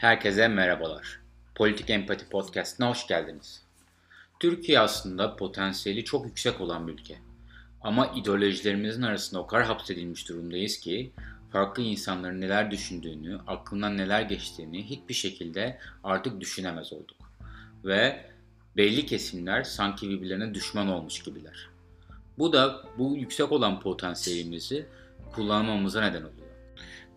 Herkese merhabalar. Politik Empati Podcast'ına hoş geldiniz. Türkiye aslında potansiyeli çok yüksek olan bir ülke. Ama ideolojilerimizin arasında o kadar hapsedilmiş durumdayız ki farklı insanların neler düşündüğünü, aklından neler geçtiğini hiçbir şekilde artık düşünemez olduk. Ve belli kesimler sanki birbirlerine düşman olmuş gibiler. Bu da bu yüksek olan potansiyelimizi kullanmamıza neden oluyor.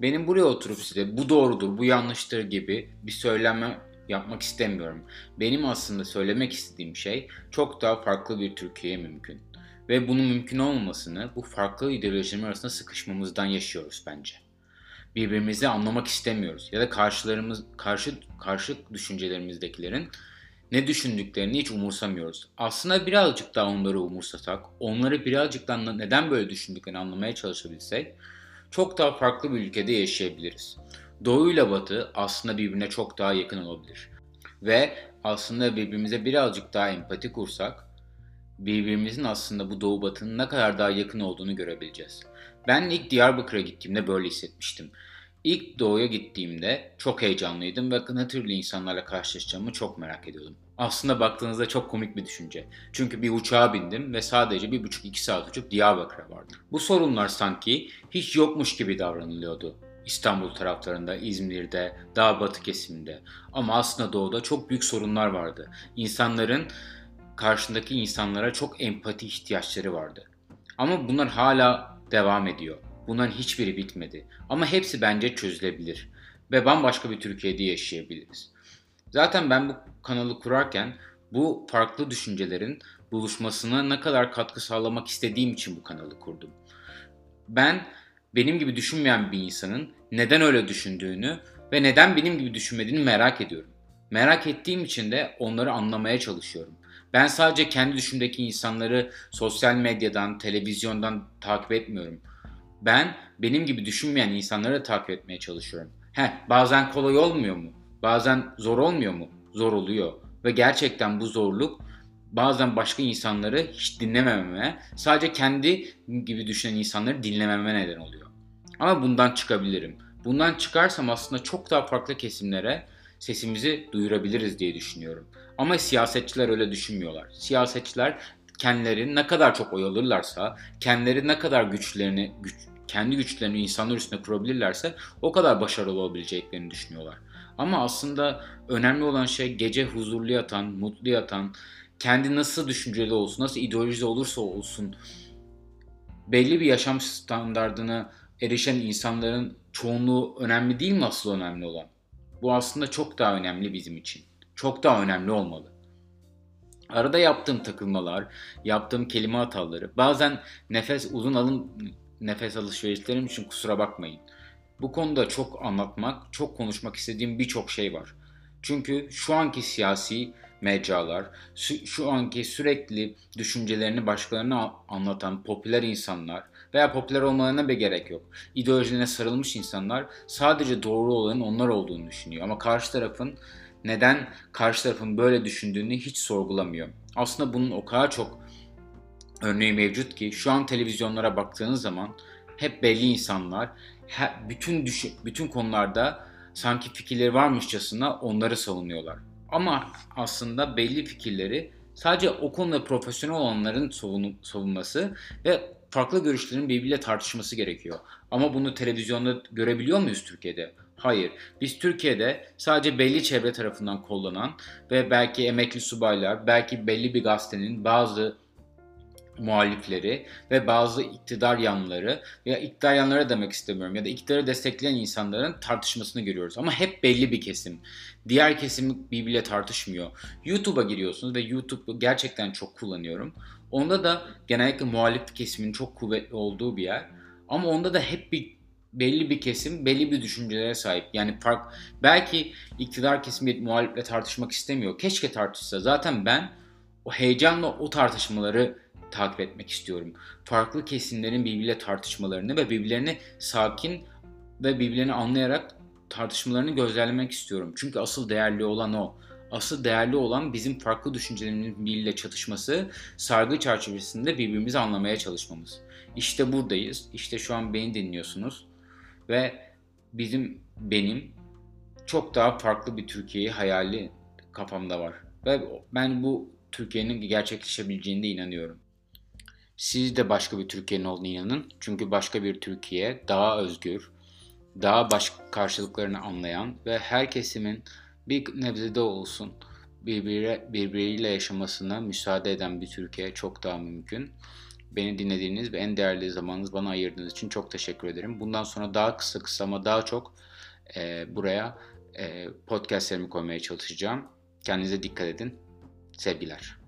Benim buraya oturup size bu doğrudur, bu yanlıştır gibi bir söyleme yapmak istemiyorum. Benim aslında söylemek istediğim şey çok daha farklı bir Türkiye mümkün. Ve bunun mümkün olmamasını bu farklı ideolojiler arasında sıkışmamızdan yaşıyoruz bence. Birbirimizi anlamak istemiyoruz ya da karşılarımız karşı karşı düşüncelerimizdekilerin ne düşündüklerini hiç umursamıyoruz. Aslında birazcık daha onları umursasak, onları birazcık daha neden böyle düşündüklerini anlamaya çalışabilsek çok daha farklı bir ülkede yaşayabiliriz. Doğu ile Batı aslında birbirine çok daha yakın olabilir. Ve aslında birbirimize birazcık daha empati kursak birbirimizin aslında bu Doğu Batı'nın ne kadar daha yakın olduğunu görebileceğiz. Ben ilk Diyarbakır'a gittiğimde böyle hissetmiştim. İlk doğuya gittiğimde çok heyecanlıydım ve ne türlü insanlarla karşılaşacağımı çok merak ediyordum. Aslında baktığınızda çok komik bir düşünce. Çünkü bir uçağa bindim ve sadece bir buçuk iki saat uçup Diyarbakır'a vardım. Bu sorunlar sanki hiç yokmuş gibi davranılıyordu. İstanbul taraflarında, İzmir'de, daha batı kesiminde. Ama aslında doğuda çok büyük sorunlar vardı. İnsanların karşındaki insanlara çok empati ihtiyaçları vardı. Ama bunlar hala devam ediyor. Bunların hiçbiri bitmedi. Ama hepsi bence çözülebilir. Ve bambaşka bir Türkiye'de yaşayabiliriz. Zaten ben bu kanalı kurarken bu farklı düşüncelerin buluşmasına ne kadar katkı sağlamak istediğim için bu kanalı kurdum. Ben benim gibi düşünmeyen bir insanın neden öyle düşündüğünü ve neden benim gibi düşünmediğini merak ediyorum. Merak ettiğim için de onları anlamaya çalışıyorum. Ben sadece kendi düşündeki insanları sosyal medyadan, televizyondan takip etmiyorum. Ben benim gibi düşünmeyen insanları takip etmeye çalışıyorum. Heh, bazen kolay olmuyor mu? Bazen zor olmuyor mu? Zor oluyor. Ve gerçekten bu zorluk bazen başka insanları hiç dinlemememe, sadece kendi gibi düşünen insanları dinlememe neden oluyor. Ama bundan çıkabilirim. Bundan çıkarsam aslında çok daha farklı kesimlere sesimizi duyurabiliriz diye düşünüyorum. Ama siyasetçiler öyle düşünmüyorlar. Siyasetçiler kendileri ne kadar çok oy alırlarsa, kendileri ne kadar güçlerini, güç, kendi güçlerini insanlar üstüne kurabilirlerse o kadar başarılı olabileceklerini düşünüyorlar. Ama aslında önemli olan şey gece huzurlu yatan, mutlu yatan, kendi nasıl düşünceli olsun, nasıl ideolojide olursa olsun belli bir yaşam standardına erişen insanların çoğunluğu önemli değil mi asıl önemli olan? Bu aslında çok daha önemli bizim için. Çok daha önemli olmalı. Arada yaptığım takılmalar, yaptığım kelime hataları, bazen nefes uzun alın nefes alışverişlerim için kusura bakmayın. Bu konuda çok anlatmak, çok konuşmak istediğim birçok şey var. Çünkü şu anki siyasi mecralar, şu anki sürekli düşüncelerini başkalarına anlatan popüler insanlar veya popüler olmalarına bir gerek yok. İdeolojilerine sarılmış insanlar sadece doğru olanın onlar olduğunu düşünüyor. Ama karşı tarafın neden karşı tarafın böyle düşündüğünü hiç sorgulamıyor. Aslında bunun o kadar çok örneği mevcut ki şu an televizyonlara baktığınız zaman hep belli insanlar bütün düşün, bütün konularda sanki fikirleri varmışçasına onları savunuyorlar. Ama aslında belli fikirleri sadece o konuda profesyonel olanların savunması ve farklı görüşlerin birbiriyle tartışması gerekiyor. Ama bunu televizyonda görebiliyor muyuz Türkiye'de? Hayır. Biz Türkiye'de sadece belli çevre tarafından kollanan ve belki emekli subaylar, belki belli bir gazetenin bazı muhalifleri ve bazı iktidar yanları ya iktidar yanları demek istemiyorum ya da iktidarı destekleyen insanların tartışmasını görüyoruz. Ama hep belli bir kesim. Diğer kesim birbiriyle tartışmıyor. YouTube'a giriyorsunuz ve YouTube gerçekten çok kullanıyorum. Onda da genellikle muhalif kesimin çok kuvvetli olduğu bir yer. Ama onda da hep bir belli bir kesim belli bir düşüncelere sahip. Yani fark belki iktidar kesimi muhalifle tartışmak istemiyor. Keşke tartışsa. Zaten ben o heyecanla o tartışmaları takip etmek istiyorum. Farklı kesimlerin birbiriyle tartışmalarını ve birbirlerini sakin ve birbirlerini anlayarak tartışmalarını gözlemlemek istiyorum. Çünkü asıl değerli olan o. Asıl değerli olan bizim farklı düşüncelerimizin birbiriyle çatışması, sargı çerçevesinde birbirimizi anlamaya çalışmamız. İşte buradayız. İşte şu an beni dinliyorsunuz. Ve bizim, benim çok daha farklı bir Türkiye'yi hayali kafamda var. Ve ben bu Türkiye'nin gerçekleşebileceğine inanıyorum. Siz de başka bir Türkiye'nin olduğunu inanın. Çünkü başka bir Türkiye daha özgür, daha baş karşılıklarını anlayan ve her kesimin bir nebzede olsun birbiri, birbiriyle yaşamasına müsaade eden bir Türkiye çok daha mümkün. Beni dinlediğiniz ve en değerli zamanınız bana ayırdığınız için çok teşekkür ederim. Bundan sonra daha kısa kısa ama daha çok e, buraya e, podcastlerimi koymaya çalışacağım. Kendinize dikkat edin. Sevgiler.